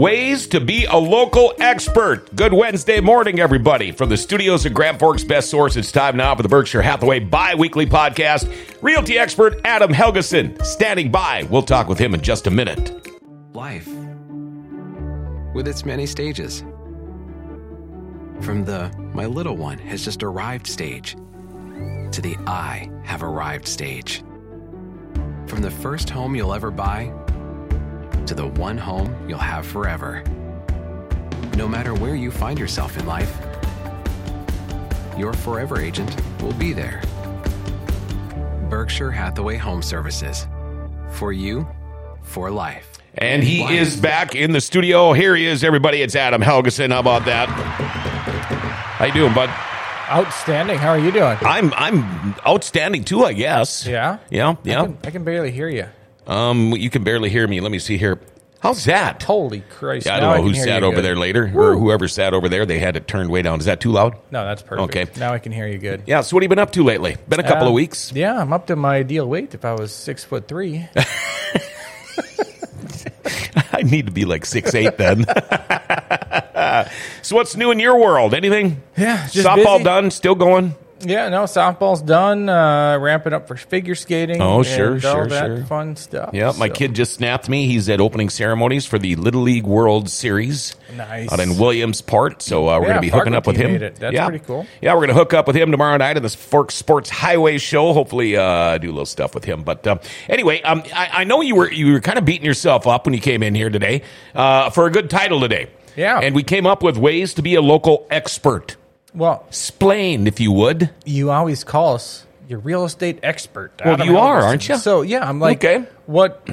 Ways to be a local expert. Good Wednesday morning, everybody. From the studios of Grand Forks Best Source, it's time now for the Berkshire Hathaway bi weekly podcast. Realty expert Adam Helgeson standing by. We'll talk with him in just a minute. Life, with its many stages. From the my little one has just arrived stage to the I have arrived stage. From the first home you'll ever buy to the one home you'll have forever. No matter where you find yourself in life, your forever agent will be there. Berkshire Hathaway Home Services. For you, for life. And he Life. is back in the studio. Here he is, everybody. It's Adam Helgeson. How about that? How you doing, bud? Outstanding. How are you doing? I'm I'm outstanding too, I guess. Yeah? Yeah, I yeah. can, I can barely hear you. Um, you can barely hear me. Let me see here. How's that? Holy Christ. Yeah, I don't know can who hear sat you over good. there later, or whoever sat over there. They had it turned way down. Is that too loud? No, that's perfect. Okay. Now I can hear you good. Yeah. So what have you been up to lately? Been a couple of weeks. Yeah, I'm up to my ideal weight if I was six foot three. I need to be like six eight then. so what's new in your world? Anything? Yeah, just Softball busy. done? Still going? Yeah, no, softball's done. Uh, ramping up for figure skating. Oh, sure, all sure, that sure. Fun stuff. Yeah, my So, kid just snapped me. He's at opening ceremonies for the Little League World Series. Nice. Out in Williamsport. So uh, we're Yeah, going to be hooking up with him. That's yeah. pretty cool. Yeah, we're going to hook up with him tomorrow night in the Fork Sports Highway Show. Hopefully, uh, do a little stuff with him. But uh, anyway, um, I, I know you were you were kind of beating yourself up when you came in here today uh, for a good title today. Yeah. And we came up with ways to be a local expert. Well, Explain, if you would. you always call us your real estate expert. Well, you are, aren't you? So yeah, I'm like, Okay. what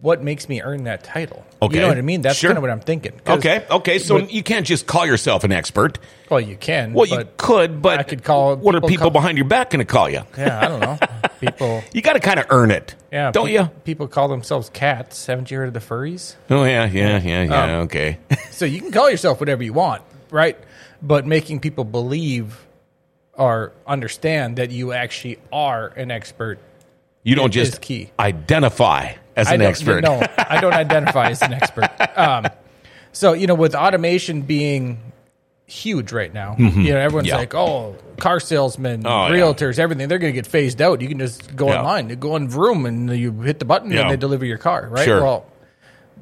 what makes me earn that title? Okay. You know what I mean? That's Sure. kind of what I'm thinking. 'Cause- Okay, okay. So you can't just call yourself an expert. Well, you can. Well, you but could, but I could call. What are people call- behind your back going to call you? Yeah, I don't know. People. You got to kind of earn it, Yeah, don't pe- you? People call themselves cats. Haven't you heard of the furries? Oh yeah, yeah, yeah, yeah. Um, okay. So you can call yourself whatever you want, right? But making people believe or understand that you actually are an expert. You don't just key. identify as I an expert. No, I don't identify as an expert. Um, so you know, with automation being huge right now, you know, everyone's Mm-hmm. Yeah. like, "Oh, car salesmen, Oh, yeah. realtors, everything. They're going to get phased out. You can just go Yeah. online, you go on Vroom, and you hit the button, Yeah. and they deliver your car. Right? Sure. Well,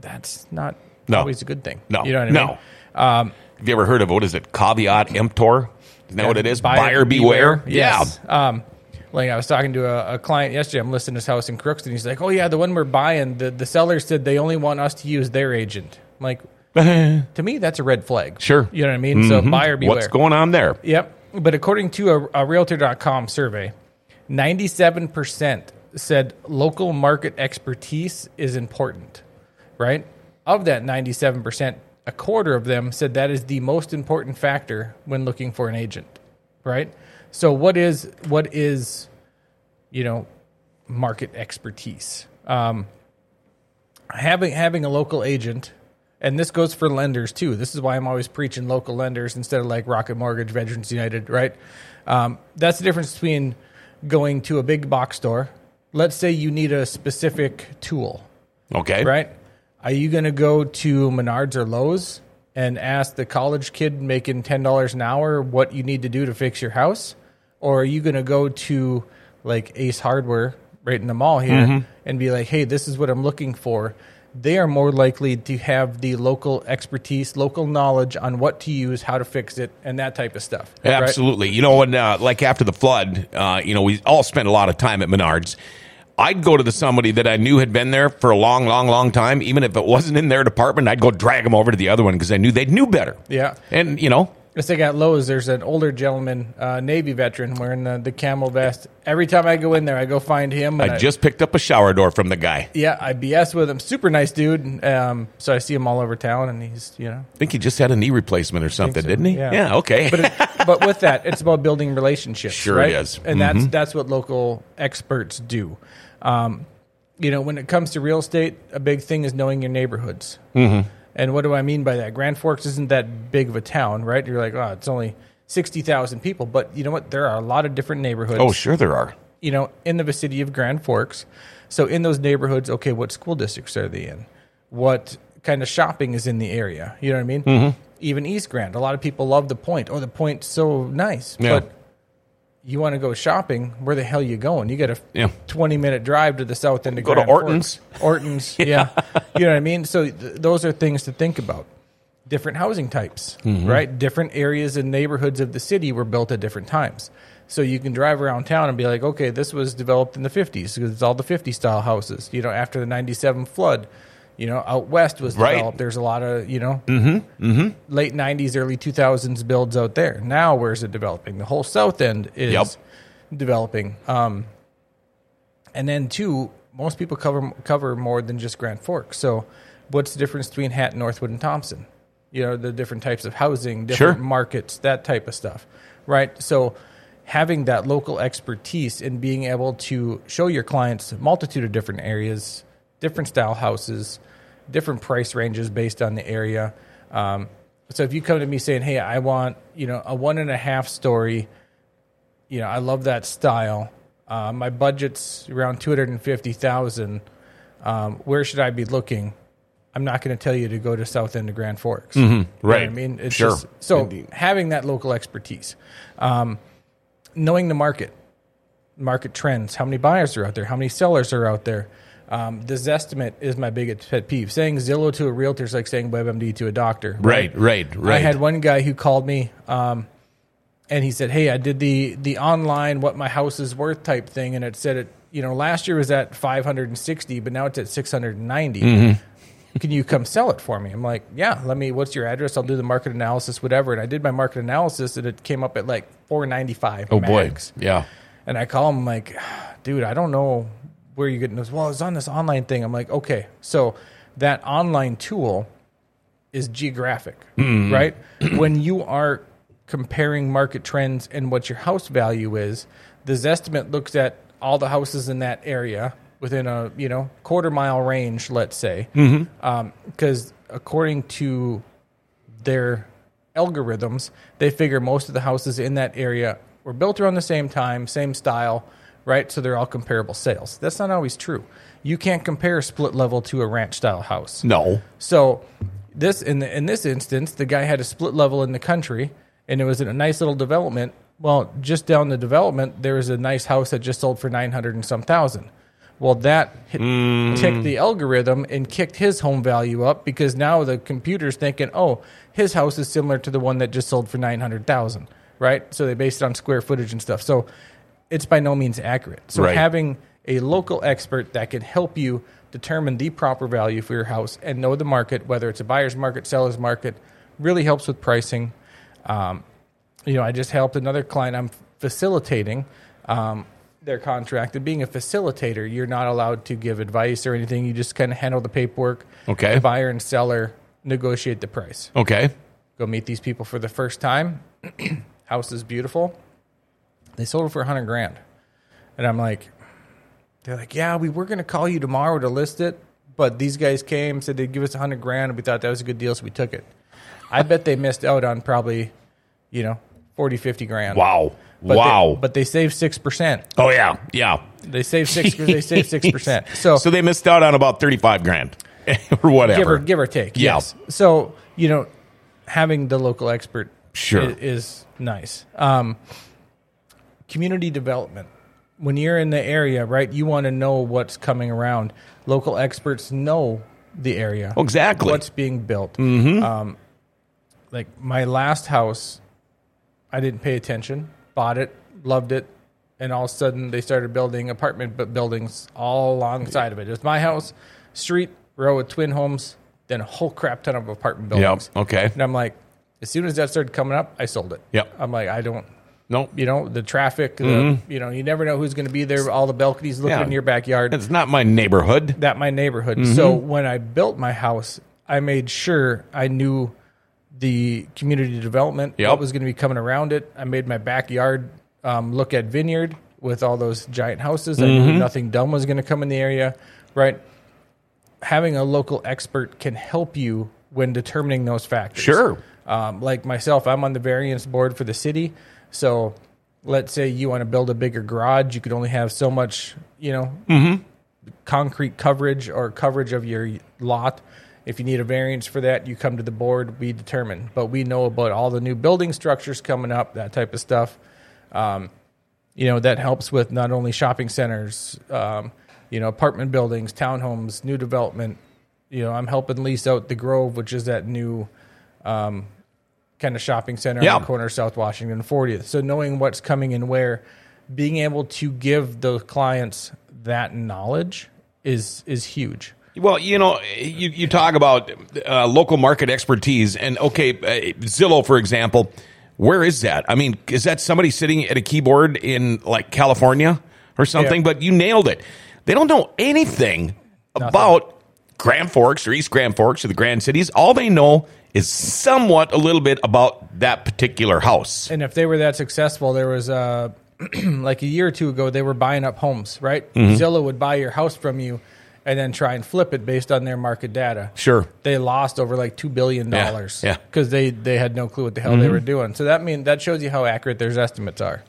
that's not No. always a good thing. No, you know what I no. mean? Um, Have you ever heard of what is it? Caveat emptor. Isn't that what it is? Buyer, Buyer, beware. Yes. Um, like I was talking to a, a client yesterday. I'm listing his house in Crookston. and he's like, "Oh yeah, the one we're buying. The the seller said they only want us to use their agent." I'm like, to me, that's a red flag. Sure. You know what I mean? So Mhm. buyer beware. What's going on there? Yep. But according to a, a Realtor.com survey, 97% said local market expertise is important, right? Of that 97%, a quarter of them said that is the most important factor when looking for an agent, right? So what is what is you know market expertise? Um, having having a local agent and this goes for lenders too this is why i'm always preaching local lenders instead of like rocket mortgage veterans united right um, that's the difference between going to a big box store let's say you need a specific tool Okay. right are you going to go to menards or lowes and ask the college kid making $10 an hour what you need to do to fix your house or are you going to go to like ace hardware right in the mall here and be like hey this is what i'm looking for they are more likely to have the local expertise local knowledge on what to use how to fix it and that type of stuff right? Absolutely. You know, when uh, like after the flood, uh, you know, we all spent a lot of time at Menards. I'd go to the somebody that I knew had been there for a long, long, long time. Even if it wasn't in their department, I'd go drag them over to the other one because I knew they knew better. Yeah. And you know, Let's take out Lowe's. There's an older gentleman, uh, Navy veteran, wearing the, the camel vest. Every time I go in there, I go find him. and I just picked up a shower door from the guy. Yeah, I BS with him. Super nice dude. Um, so I see him all over town, and he's you know. I think he just had a knee replacement or something, so, didn't he? yeah. okay. But it, but with that, it's about building relationships. Sure right? is. and that's that's what local experts do. Um, you know, when it comes to real estate, a big thing is knowing your neighborhoods. Mm-hmm. And what do I mean by that? Grand Forks isn't that big of a town, right? You're like, oh, it's only sixty thousand people, but you know what? There are a lot of different neighborhoods. oh, sure there are. you know, in the vicinity of Grand Forks. So in those neighborhoods, okay, what school districts are they in? What kind of shopping is in the area. You know what I mean? Mm-hmm. Even East Grand. A lot of people love the point. Oh, the point's so nice. Yeah. But you want to go shopping, where the hell you going? You got a Yeah. 20 minute drive to the south end of Go to Orton's. Forks. Orton's, yeah. You know what I mean? So th- those are things to think about. Different housing types, Mm-hmm. right? Different areas and neighborhoods of the city were built at different times. So you can drive around town and be like, okay, this was developed in the 50s because it's all the 50 style houses. You know, after the 97 flood, you know, out west was Right. developed. There's a lot of, you know, late 90s, early 2000s builds out there. Now, where's it developing? The whole south end is Yep. developing. Um, and then two, most people cover cover more than just Grand Forks. So, what's the difference between Hatton, Northwood, and Thompson? You know, the different types of housing, different Sure. markets, that type of stuff, right? So, having that local expertise and being able to show your clients a multitude of different areas, different style houses, different price ranges based on the area. Um, so, if you come to me saying, "Hey, I want you know a one and a half story," you know, I love that style. Uh, my budget's around two hundred and fifty thousand. Um, where should I be looking? I'm not going to tell you to go to South End of Grand Forks. You know right. I mean, it's Sure. just so Indeed. having that local expertise, um, knowing the market, market trends, how many buyers are out there, how many sellers are out there. Um, this Zestimate is my biggest pet peeve. Saying Zillow to a realtor is like saying WebMD to a doctor. Right, right, right. I had one guy who called me, um, and he said, "Hey, I did the the online what my house is worth type thing, and it said it. You know, last year was at 560, but now it's at 690. Mm-hmm. Can you come sell it for me?" I'm like, "Yeah, let me. What's your address? I'll do the market analysis, whatever." And I did my market analysis, and it came up at like 495. oh boy. Yeah. And I call him like, dude, I don't know where you're getting this. Well, it's on this online thing. I'm like, okay. So that online tool is geographic, hmm. right? when you are comparing market trends and what your house value is, this Zestimate looks at all the houses in that area within a you know quarter mile range, let's say, mm-hmm. um, because according to their algorithms, they figure most of the houses in that area were built around the same time, same style, right? So they're all comparable sales. That's not always true. You can't compare a split level to a ranch style house. No. So this in the, in this instance, the guy had a split level in the country, and it was in a nice little development. Well, just down the development, there was a nice house that just sold for nine hundred and some thousand. Well, that hit, mm. ticked the algorithm and kicked his home value up because now the computer's thinking, oh, his house is similar to the one that just sold for nine hundred thousand, right? So they based it on square footage and stuff. So it's by no means accurate. So Right. having a local expert that can help you determine the proper value for your house and know the market, whether it's a buyer's market, seller's market, really helps with pricing. Um, you know, I just helped another client I'm facilitating um, their contract. And being a facilitator, you're not allowed to give advice or anything. You just kind of handle the paperwork. Okay. The buyer and seller negotiate the price. Okay. Go meet these people for the first time. House is beautiful. They sold it for a hundred grand, and I'm like, they're like, yeah, we were going to call you tomorrow to list it, but these guys came said they'd give us a hundred grand, and we thought that was a good deal, so we took it. I bet they missed out on probably, you know, 40, 50 grand. Wow. But wow. They, but they saved six percent. oh yeah. Yeah. They saved six. they saved six percent. So, So they missed out on about 35 grand or whatever. give or give or take. Yeah. Yes. So you know, having the local expert Sure. i- is, nice. Um, community development. When you're in the area, right, you want to know what's coming around. Local experts know the area. Exactly. What's being built. Mm-hmm. Um, like my last house, I didn't pay attention. Bought it, loved it, and all of a sudden they started building apartment buildings all alongside of it. It was my house, street, row of twin homes, then a whole crap ton of apartment buildings. Yep. Okay. And I'm like, as soon as that started coming up, I sold it. Yep. I'm like, I don't, Nope. you know, the traffic, the, you know, you never know who's going to be there. All the balconies looking Mm-hmm. Yeah. in your backyard. It's not my neighborhood. that my neighborhood. Mm-hmm. So when I built my house, I made sure I knew the community development, Yep. what was going to be coming around it. I made my backyard um, look at vineyard with all those giant houses. Mm-hmm. knew nothing dumb was going to come in the area, right? Having a local expert can help you when determining those factors. Sure. Um, like myself, I'm on the variance board for the city. So let's say you want to build a bigger garage, you could only have so much, you know, concrete coverage or coverage of your lot. If you need a variance for that, you come to the board. We determine, but we know about all the new building structures coming up, that type of stuff. Um, you know that helps with not only shopping centers, um, you know, apartment buildings, townhomes, new development. You know, I'm helping lease out the Grove, which is that new um, kind of shopping center Yeah. on the corner of South Washington 40th. So knowing what's coming and where, being able to give the clients that knowledge is is huge. Well, you know, you, you talk about uh, local market expertise, and okay, uh, Zillow, for example, where is that? I mean, is that somebody sitting at a keyboard in like California or something? Yeah. But you nailed it. They don't know anything about Grand Forks or East Grand Forks or the Grand Cities. All they know is somewhat a little bit about that particular house. And if they were that successful, there was uh, like a year or two ago, they were buying up homes, right? Mm-hmm. Zillow would buy your house from you and then try and flip it based on their market data. Sure. They lost over like two billion dollars. Yeah, yeah. Because they, they had no clue what the hell they were doing. So that mean that shows you how accurate their estimates are.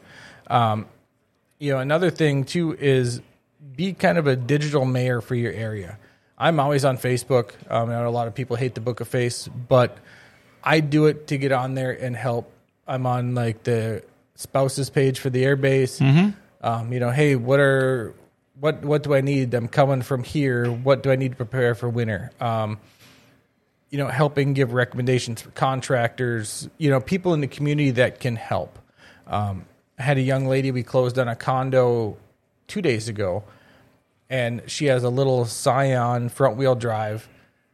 Um, you know, another thing too is be kind of a digital mayor for your area. I'm always on Facebook. Um, I know a lot of people hate the Book of Face, but I do it to get on there and help. I'm on like the spouses page for the airbase. Um, you know, hey, what are what what do I need? I'm coming from here. What do I need to prepare for winter? Um, you know, helping give recommendations for contractors. You know, people in the community that can help. Um, I had a young lady we closed on a condo two days ago, and she has a little Scion front wheel drive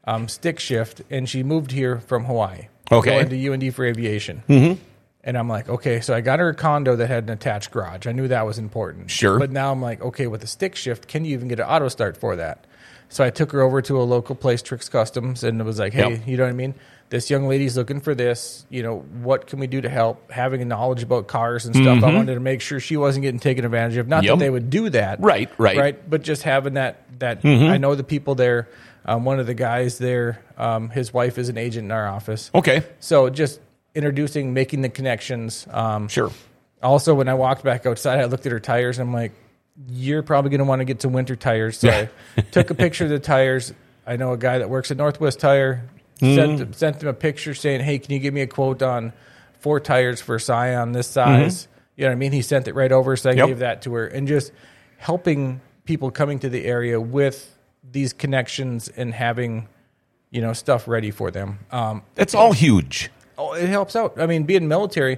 um, stick shift, and she moved here from Hawaii. Okay. going to UND for aviation. Mm-hmm. And I'm like, okay, so I got her a condo that had an attached garage. I knew that was important. Sure. But now I'm like, okay, with a stick shift, can you even get an auto start for that? So I took her over to a local place, Tricks Customs, and it was like, hey, Yep. you know what I mean? This young lady's looking for this. You know, what can we do to help? Having a knowledge about cars and stuff, I wanted to make sure she wasn't getting taken advantage of. Not Mm-hmm. Yep. that they would do that, Right, right. Mm-hmm. right. But just having that that I know the people there. Um, one of the guys there, um, his wife is an agent in our office. Okay, So just introducing, making the connections. Um, sure. also, when I walked back outside, I looked at her tires and I'm like, you're probably going to want to get some winter tires. So I took a picture of the tires. I know a guy that works at Northwest Tire. Sent, sent him a picture saying, hey, can you give me a quote on four tires for Scion this size? You know what I mean? He sent it right over. So I Yep. gave that to her. And just helping people coming to the area with these connections and having, you know, stuff ready for them. Um, That's all huge. Oh, it helps out. I mean, being military,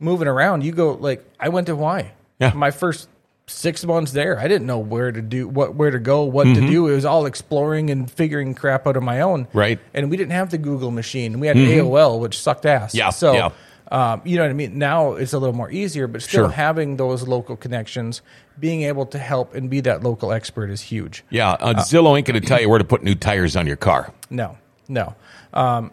moving around, you go like I went to Hawaii. Yeah. My first six months there, I didn't know where to do what, where to go, what to do. It was all exploring and figuring crap out on my own. Mm-hmm. Right. Mm-hmm. And we didn't have the Google machine. We had AOL, which sucked ass. Yeah, So. yeah. Um, you know what I mean? Now it's a little more easier, but still Sure. having those local connections, being able to help and be that local expert is huge. Yeah, uh, Zillow ain't going to tell you where to put new tires on your car. No, no. Um,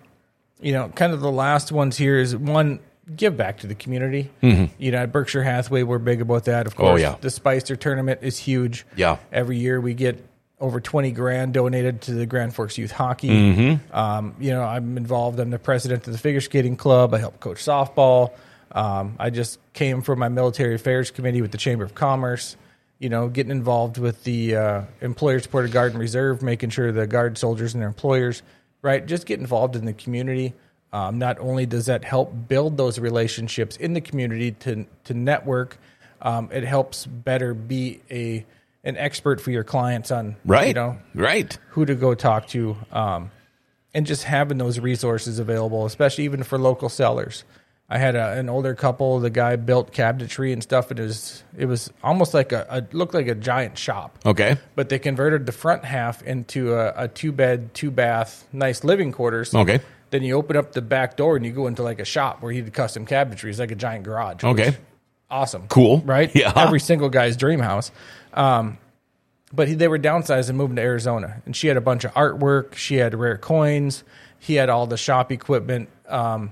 you know, kind of the last ones here is one give back to the community. You know, at Berkshire Hathaway, we're big about that. Of course, Mm-hmm. Oh, yeah. the Spicer tournament is huge. Yeah. every year we get over twenty grand donated to the Grand Forks Youth Hockey. Mm-hmm. Um, you know, I'm involved. I'm the president of the figure skating club. I help coach softball. Um, I just came from my military affairs committee with the Chamber of Commerce. You know, getting involved with the uh, employer supported guard and reserve, making sure the guard soldiers and their employers, right? Just get involved in the community. Um, not only does that help build those relationships in the community to to network, um, it helps better be a an expert for your clients on Right. you know Right. who to go talk to, um, and just having those resources available, especially even for local sellers. I had a, an older couple. The guy built cabinetry and stuff. It was it was almost like a, a looked like a giant shop. Okay. But they converted the front half into a, a two bed, two bath, nice living quarters. Okay. Then you open up the back door and you go into like a shop where he did custom cabinetry. It's like a giant garage. Okay. awesome. Cool. Right? Yeah. Every single guy's dream house. Um, but he, they were downsized and moving to Arizona. And she had a bunch of artwork. She had rare coins. He had all the shop equipment. Um,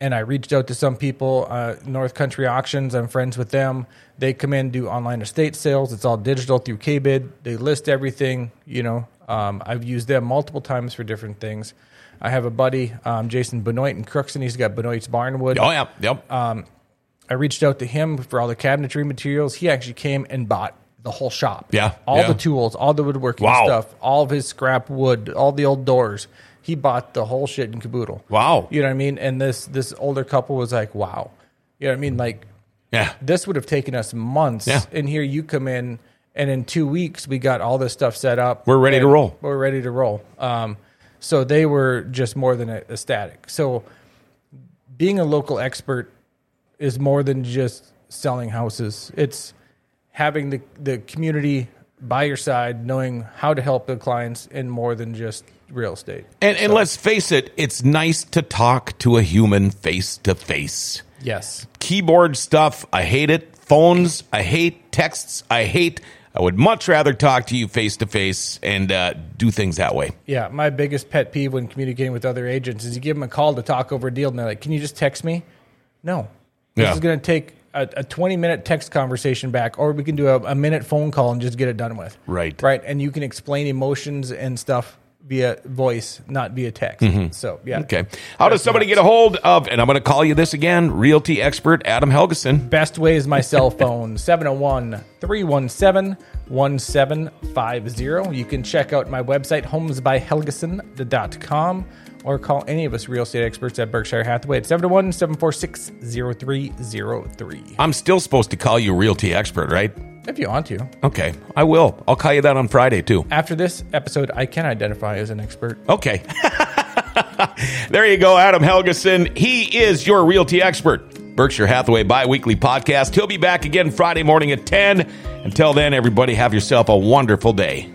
and I reached out to some people, uh, North Country Auctions. I'm friends with them. They come in, do online estate sales. It's all digital through KBID. They list everything. You know, um, I've used them multiple times for different things. I have a buddy, um, Jason Benoit in Crookston. He's got Benoit's Barnwood. Oh, yeah. Yep. I reached out to him for all the cabinetry materials. He actually came and bought the whole shop. Yeah, all yeah. the tools, all the woodworking Wow. stuff, all of his scrap wood, all the old doors. He bought the whole shit in caboodle. Wow. You know what I mean? And this this older couple was like, "Wow." You know what I mean? Like Yeah. this would have taken us months. Yeah. And here you come in, and in two weeks we got all this stuff set up. We're ready to roll. We're ready to roll. Um, so they were just more than ecstatic. So being a local expert is more than just selling houses. It's having the the community by your side, knowing how to help the clients, in more than just real estate. And, and let's face it, it's nice to talk to a human face to face. Yes. Keyboard stuff, I hate it. Phones, I hate. Texts, I hate. I would much rather talk to you face to face and uh, do things that way. Yeah, my biggest pet peeve when communicating with other agents is you give them a call to talk over a deal, and they're like, "Can you just text me?" No, this Yeah. is going to take a, a twenty minute text conversation back, or we can do a, a minute phone call and just get it done with. Right. right, and you can explain emotions and stuff via voice, not via text. So yeah, Mm-hmm. Okay. How does somebody get a hold of, and I'm going to call you this again, realty expert Adam Helgeson? Best way is my cell phone, 701 317 1750. You can check out my website, homesbyhelgeson.com, or call any of us real estate experts at Berkshire Hathaway at 701 746 0303. I'm still supposed to call you realty expert, right? If you want to. Okay, I will. I'll call you that on Friday too. After this episode, I can identify as an expert. Okay. there you go, Adam Helgeson. He is your realty expert. Berkshire Hathaway bi-weekly podcast. He'll be back again Friday morning at 10. Until then, everybody have yourself a wonderful day.